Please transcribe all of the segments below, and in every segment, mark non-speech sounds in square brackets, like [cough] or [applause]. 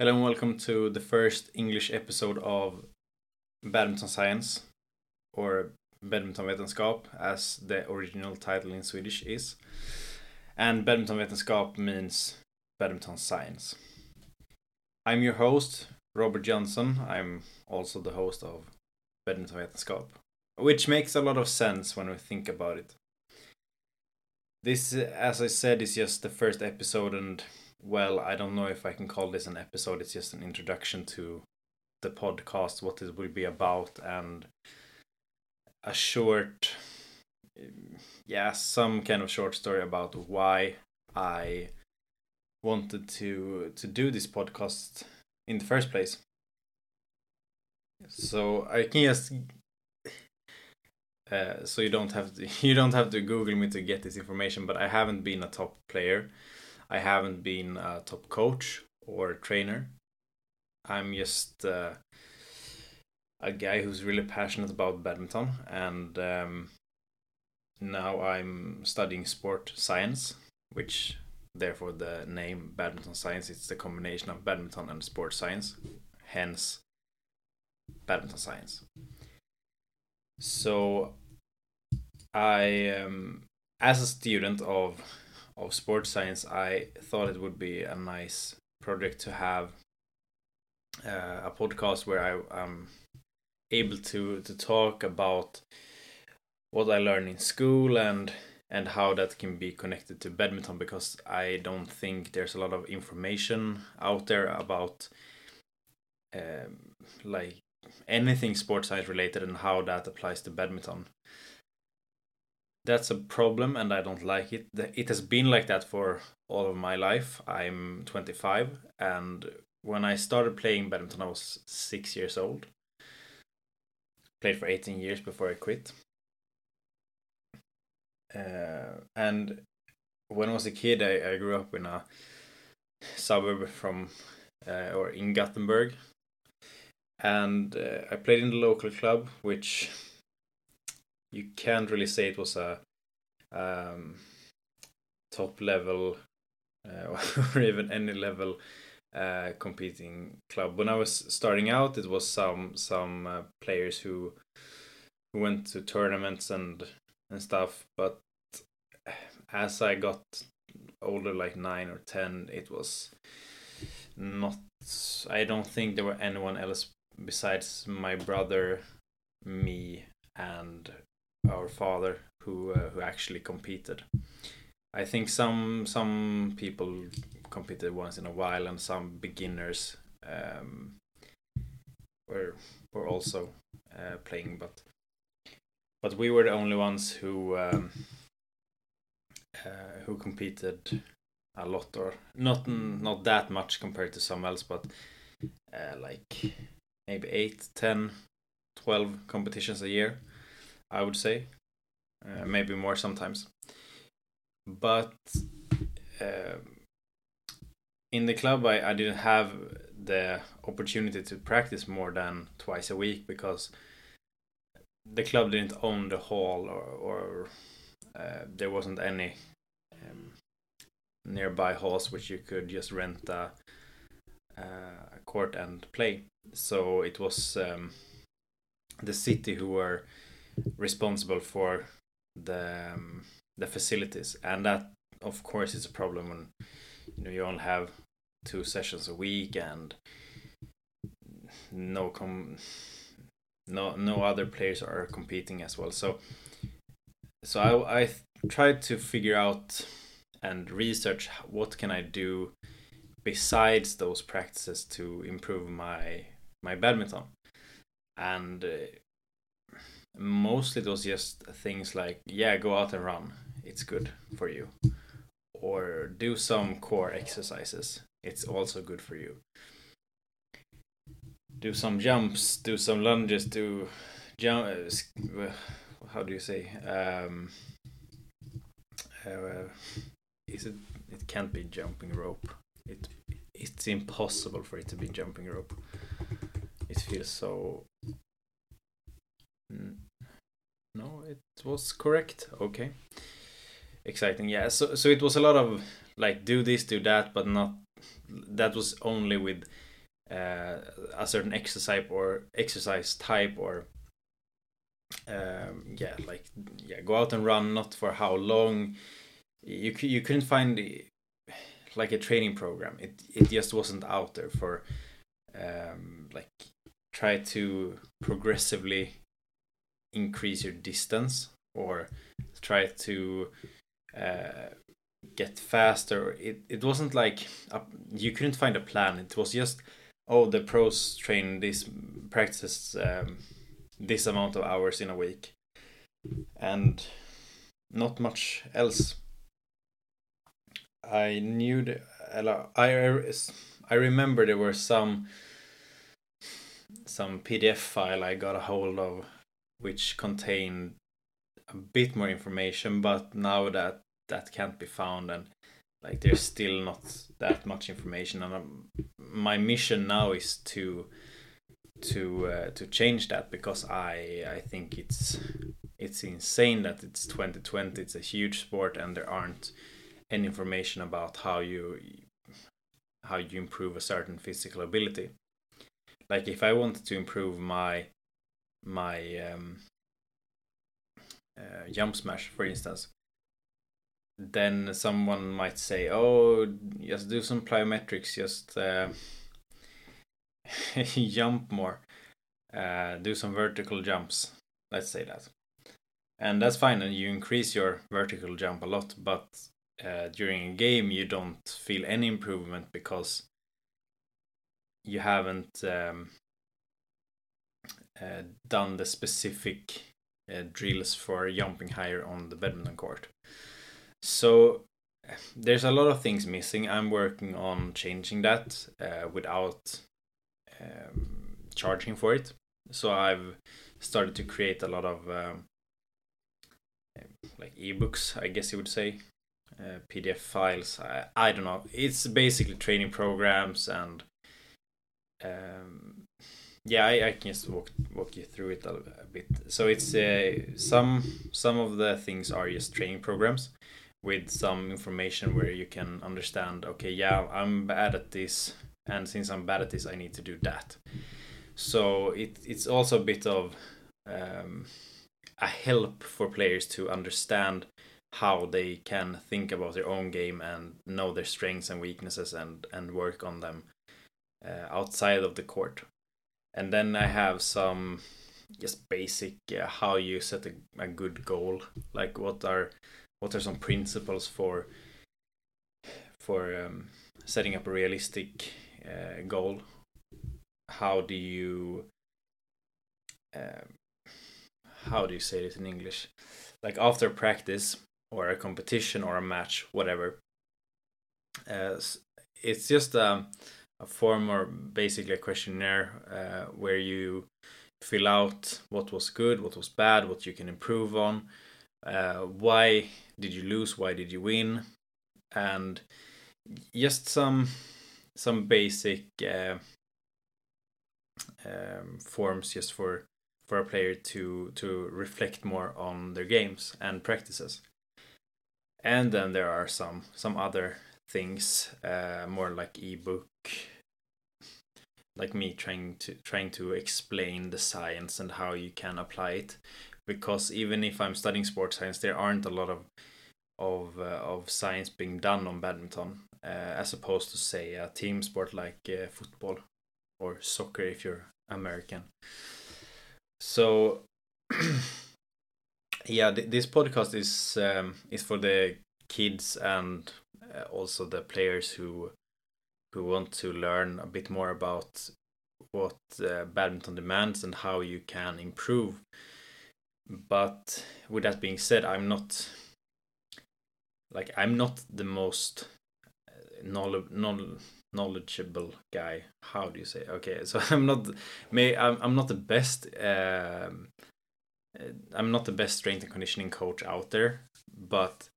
Hello and welcome to the first English episode of Badminton Science, or Badminton Vetenskap, as the original title in Swedish is. And Badminton Vetenskap means Badminton Science. I'm your host, Robert Johnson. I'm also the host of Badminton Vetenskap, which makes a lot of sense when we think about it. This, as I said, is just the first episode and well, I don't know if I can call this an episode. It's just an introduction to the podcast, what it will be about, and a short, yeah, some kind of short story about why I wanted to to do this podcast in the first place. So I can just uh, so you don't have to [laughs] you don't have to Google me to get this information, but I haven't been a top player. I haven't been a top coach or trainer. I'm just uh, a guy who's really passionate about badminton, and um, now I'm studying sport science, which therefore the name badminton science it's the combination of badminton and sport science, hence badminton science. So I um, as a student of of sports science, I thought it would be a nice project to have uh, a podcast where I am able to to talk about what I learned in school and and how that can be connected to badminton because I don't think there's a lot of information out there about um, like anything sports science related and how that applies to badminton that's a problem and I don't like it. It has been like that for all of my life. I'm 25 and when I started playing badminton I was 6 years old. Played for 18 years before I quit. Uh, and when I was a kid I, I grew up in a suburb from uh, or in Gothenburg and uh, I played in the local club which you can't really say it was a um, top level uh, [laughs] or even any level uh, competing club. When I was starting out, it was some some uh, players who who went to tournaments and and stuff. But as I got older, like nine or ten, it was not. I don't think there were anyone else besides my brother, me, and our father who uh, who actually competed. I think some some people competed once in a while, and some beginners um, were were also uh, playing, but but we were the only ones who um, uh, who competed a lot, or not not that much compared to some else, but uh, like maybe 8, 10, 12 competitions a year. I would say, uh, maybe more sometimes. But uh, in the club, I, I didn't have the opportunity to practice more than twice a week because the club didn't own the hall or, or uh, there wasn't any um, nearby halls which you could just rent a, a court and play. So it was um, the city who were responsible for the um, the facilities, and that of course is a problem when you know you only have two sessions a week and no com no no other players are competing as well. So so I I tried to figure out and research what can I do besides those practices to improve my my badminton and uh, mostly it was just things like yeah go out and run. It's good for you. Or do some core exercises. It's also good for you. Do some jumps do some lunges do jump uh, how do you say um uh, is it it can't be jumping rope. It it's impossible for it to be jumping rope. It feels so no, it was correct. Okay. Exciting. Yeah. So so it was a lot of like do this, do that, but not that was only with uh, a certain exercise or exercise type or um, yeah like yeah go out and run not for how long you you couldn't find like a training program it it just wasn't out there for um, like try to progressively increase your distance or try to uh, get faster. It, it wasn't like a, you couldn't find a plan. It was just oh the pros train this practice um, this amount of hours in a week and not much else. I knew the, i i remember there were some some pdf file i got a hold of which contained a bit more information but now that that can't be found and like there's still not that much information. And um, my mission now is to to uh, to change that because I I think it's it's insane that it's 2020 it's a huge sport and there aren't any information about how you how you improve a certain physical ability. Like if I wanted to improve my my um, uh, jump smash for instance then someone might say, "Oh, just do some plyometrics, just uh, [laughs] jump more, uh, do some vertical jumps." Let's say that, and that's fine, and you increase your vertical jump a lot. But uh, during a game, you don't feel any improvement because you haven't um, done the specific uh, drills for jumping higher on the badminton court. So there's a lot of things missing. I'm working on changing that uh, without um, charging for it. So I've started to create a lot of um, like ebooks, I guess you would say, uh, PDF files. I, I don't know. It's basically training programs and um, yeah, I, I can just walk walk you through it a, a bit. So it's uh, some some of the things are just training programs with some information where you can understand okay yeah i'm bad at this and since i'm bad at this i need to do that so it, it's also a bit of um, a help for players to understand how they can think about their own game and know their strengths and weaknesses and and work on them uh, outside of the court and then i have some just basic uh, how you set a, a good goal. Like what are what are some principles for for um, setting up a realistic uh, goal? How do you uh, how do you say this in english? Like after practice or a competition or a match whatever uh, it's just um, a form or basically a questionnaire uh, where you fill out what was good what was bad what you can improve on uh, why did you lose why did you win and just some some basic uh, um, forms just for for a player to to reflect more on their games and practices. And then there are some some other things uh, more like ebook like me trying to trying to explain the science and how you can apply it because even if I'm studying sports science, there aren't a lot of of uh, of science being done on badminton, uh, as opposed to say a team sport like uh, football or soccer if you're American. So, [clears throat] yeah, th- this podcast is um, is for the kids and also the players who who want to learn a bit more about what uh, badminton demands and how you can improve. But with that being said i'm not like i'm not the most uh, knowledge, knowledgeable guy. How do you say okay so [laughs] i'm not may i'm, I'm not the best um, uh, i'm not the best strength and conditioning coach out there but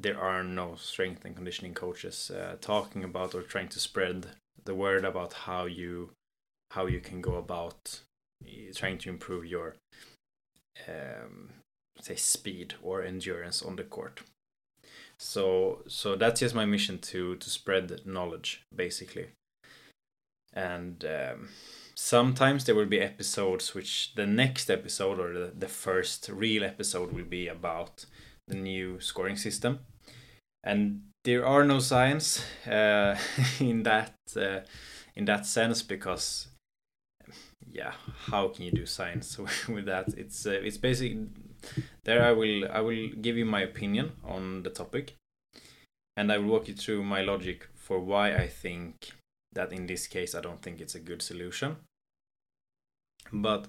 there are no strength and conditioning coaches uh, talking about or trying to spread the word about how you how you can go about uh, trying to improve your um, say speed or endurance on the court. So so that's just my mission to to spread knowledge basically. and um, sometimes there will be episodes which the next episode or the, the first real episode will be about the new scoring system. And there are no science uh, [laughs] in that uh, in that sense because yeah how can you do science [laughs] with that? It's uh, it's basically there i will i will give you my opinion on the topic and i will walk you through my logic for why i think that in this case i don't think it's a good solution but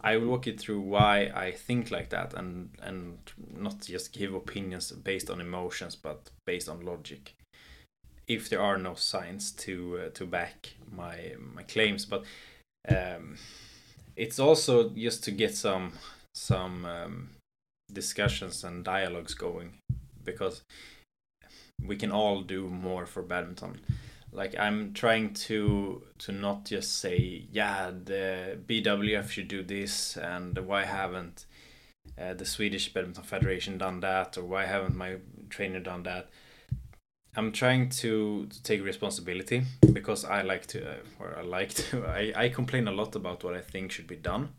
i will walk you through why i think like that and and not just give opinions based on emotions but based on logic. If there are no signs to uh, to back my my claims but um, it's also just to get some some um, discussions and dialogues going because we can all do more for badminton like i'm trying to to not just say yeah the bwf should do this and why haven't uh, the swedish badminton federation done that or why haven't my trainer done that I'm trying to, to take responsibility because I like to, uh, or I like to, [laughs] I, I complain a lot about what I think should be done,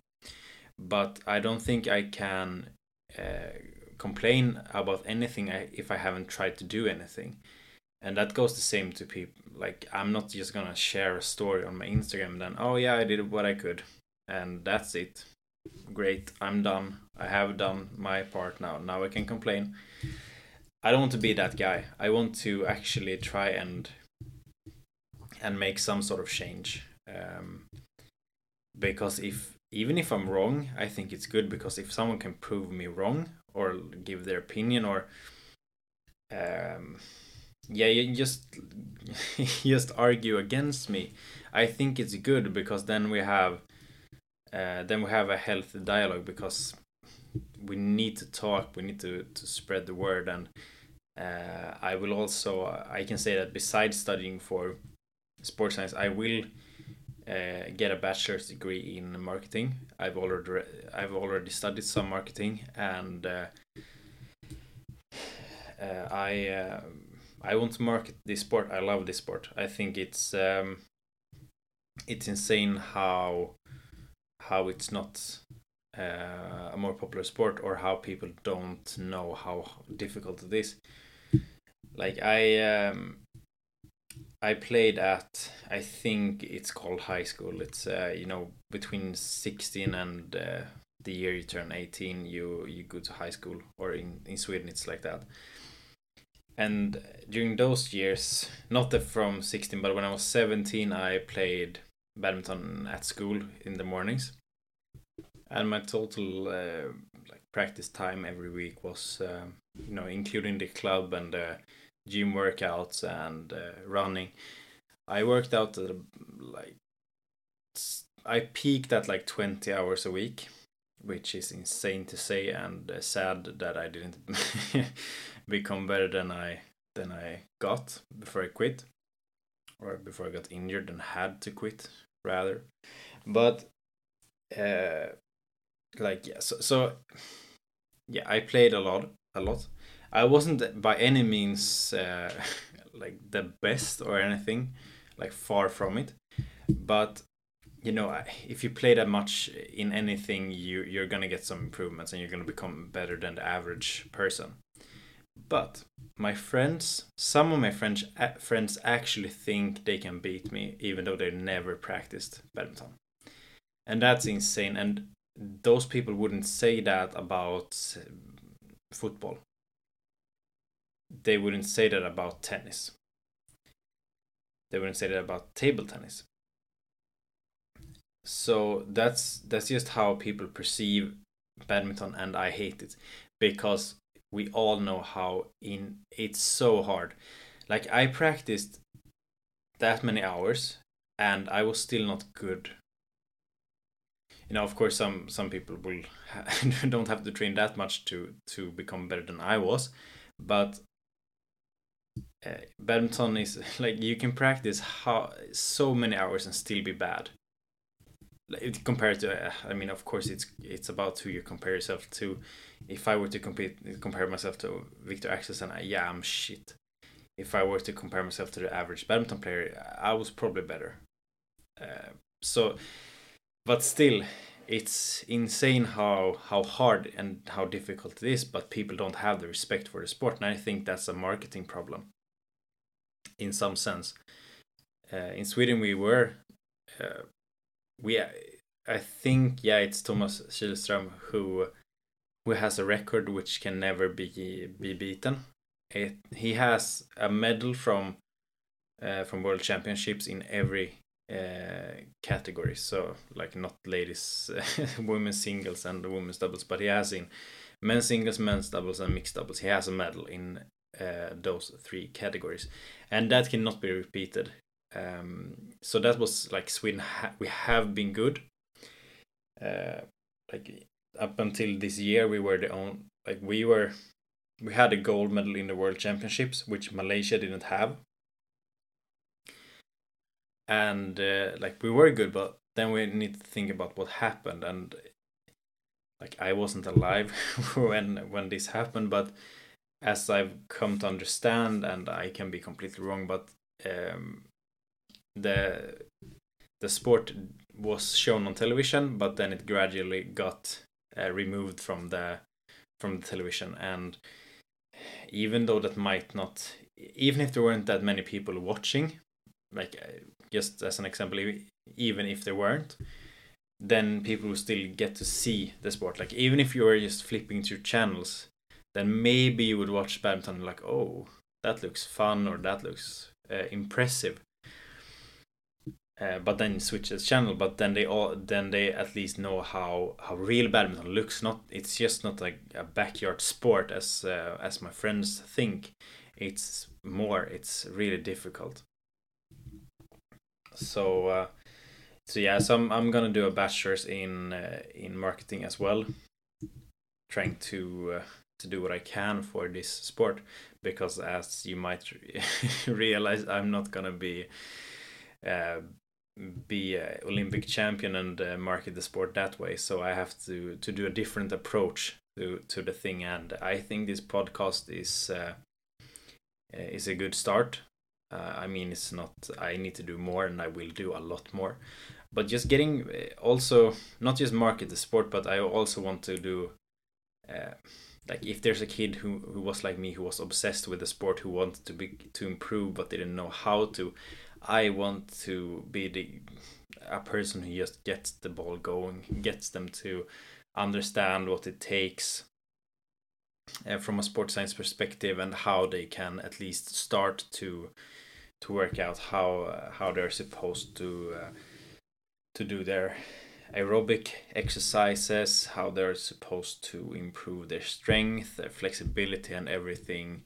but I don't think I can uh, complain about anything if I haven't tried to do anything. And that goes the same to people. Like, I'm not just gonna share a story on my Instagram then, oh yeah, I did what I could, and that's it. Great, I'm done. I have done my part now. Now I can complain I don't want to be that guy. I want to actually try and and make some sort of change. Um, because if even if I'm wrong, I think it's good because if someone can prove me wrong or give their opinion or um, yeah, you just [laughs] just argue against me. I think it's good because then we have uh, then we have a healthy dialogue because we need to talk we need to, to spread the word and uh, i will also i can say that besides studying for sports science i will uh, get a bachelor's degree in marketing i've already i've already studied some marketing and uh, uh i uh, i want to market this sport i love this sport i think it's um, it's insane how how it's not uh, a more popular sport or how people don't know how difficult it is. Like I um, I played at I think it's called high school. It's uh, you know between sixteen and uh, the year you turn eighteen, you you go to high school, or in in Sweden it's like that. And during those years, not from sixteen, but when I was seventeen, I played badminton at school in the mornings. And my total uh, like practice time every week was uh, you know including the club and uh, gym workouts and uh, running. I worked out like i peaked at like 20 hours a week which is insane to say and uh, sad that i didn't [laughs] become better than i than i got before i quit or before i got injured and had to quit rather. But uh, like yeah so, so yeah i played a lot a lot. I wasn't by any means uh, [laughs] like the best or anything like far from it. But you know if you play that much in anything you you're gonna get some improvements and you're gonna become better than the average person but my friends some of my friends friends actually think they can beat me even though they never practiced badminton and that's insane and those people wouldn't say that about um, football. They wouldn't say that about tennis. They wouldn't say that about table tennis. So that's that's just how people perceive badminton and I hate it because we all know how in it's so hard. Like I practiced that many hours and I was still not good you know, of course, some some people will [laughs] don't have to train that much to to become better than I was, but uh, badminton is [laughs] like you can practice how so many hours and still be bad. Like, compared to, uh, I mean, of course, it's it's about who you compare yourself to. If I were to compete, compare myself to Viktor Axelsen, yeah, I'm shit. If I were to compare myself to the average badminton player, I was probably better Uh, so, but still, it's insane how how hard and how difficult it is. But people don't have the respect for the sport, and I think that's a marketing problem. In some sense, uh, in Sweden we were, uh, we I think yeah it's Thomas Kihlström who who has a record which can never be be beaten. It, he has a medal from uh, from World Championships in every uh, category. So like not ladies, [laughs] women's singles and women's doubles, but he has in men's singles, men's doubles, and mixed doubles. He has a medal in uh, those three categories, and that cannot be repeated. Um, so that was like Sweden. Ha- we have been good. Uh, like up until this year, we were the only like we were. We had a gold medal in the World Championships, which Malaysia didn't have and uh, like we were good but then we need to think about what happened and like i wasn't alive [laughs] when when this happened but as i've come to understand and i can be completely wrong but um, the the sport was shown on television but then it gradually got uh, removed from the from the television and even though that might not even if there weren't that many people watching like uh, just as an example, even if there weren't, then people will still get to see the sport. Like even if you were just flipping through channels, then maybe you would watch badminton like, oh, that looks fun or that looks uh, impressive. Uh, but then switch the channel. But then they all then they at least know how how real badminton looks. Not it's just not like a backyard sport as uh, as my friends think. It's more. It's really difficult so uh, so yeah so I'm, I'm gonna do a bachelor's in in marketing as well trying to to do what I can for this sport because as you might [laughs] realize I'm not gonna be uh, be a Olympic champion and uh, market the sport that way. So I have to to do a different approach to to the thing. And I think this podcast is uh, is a good start. Uh, I mean, it's not, I need to do more and I will do a lot more. But just getting uh, also, not just market the sport, but I also want to do, uh, like, if there's a kid who, who was like me, who was obsessed with the sport, who wanted to be, to improve, but they didn't know how to, I want to be the, a person who just gets the ball going, gets them to understand what it takes uh, from a sports science perspective and how they can at least start to to work out how uh, how they're supposed to uh, to do their aerobic exercises, how they're supposed to improve their strength, their flexibility, and everything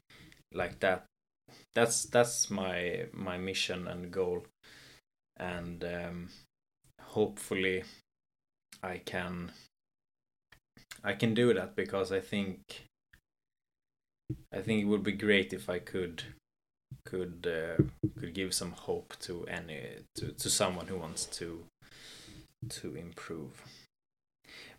like that. That's that's my my mission and goal, and um, hopefully, I can I can do that because I think I think it would be great if I could could uh, could give some hope to any to, to someone who wants to to improve.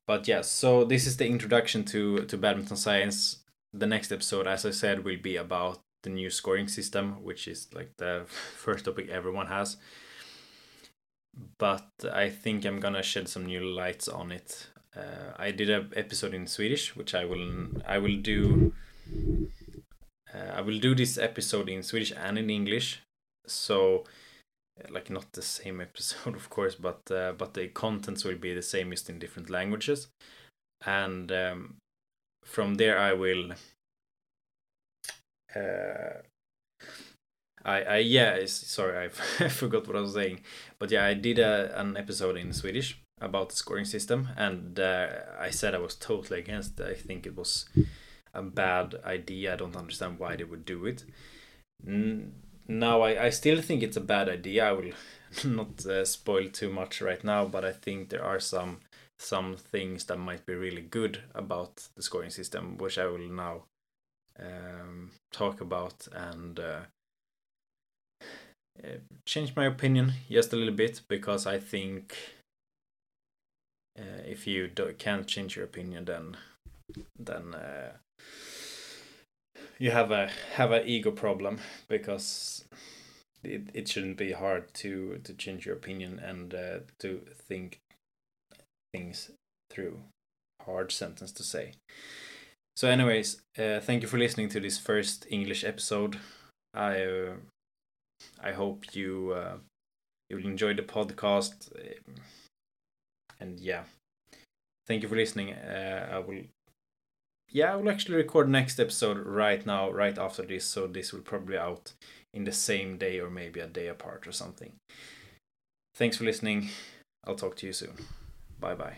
But yes so this is the introduction to to badminton science. The next episode as i said will be about the new scoring system which is like the first topic everyone has. But i think i'm gonna shed some new lights on it. Uh, i did an episode in swedish which i will i will do uh, I will do this episode in Swedish and in English, so like not the same [laughs] episode of course, but uh, but the contents will be the same just in different languages, and um, from there I will. Uh, I, I yeah sorry I [laughs] forgot what I was saying but yeah I did a, an episode in Swedish about the scoring system and uh, I said I was totally against. I think it was a bad idea. I don't understand why they would do it. Now, I, I still think it's a bad idea. I will [laughs] not uh, spoil too much right now, but I think there are some some things that might be really good about the scoring system, which I will now um, talk about and uh, uh, change my opinion just a little bit because I think uh, if you do, can't change your opinion, then then uh, you have a have an ego problem because it, it shouldn't be hard to to change your opinion and uh, to think things through. Hard sentence to say. So, anyways, uh, thank you for listening to this first English episode. I uh, I hope you uh, you will enjoy the podcast, and yeah, thank you for listening. Uh, I will yeah, I will actually record next episode right now, right after this, so this will probably out in the same day or maybe a day apart or something. Thanks for listening. I'll talk to you soon. Bye bye.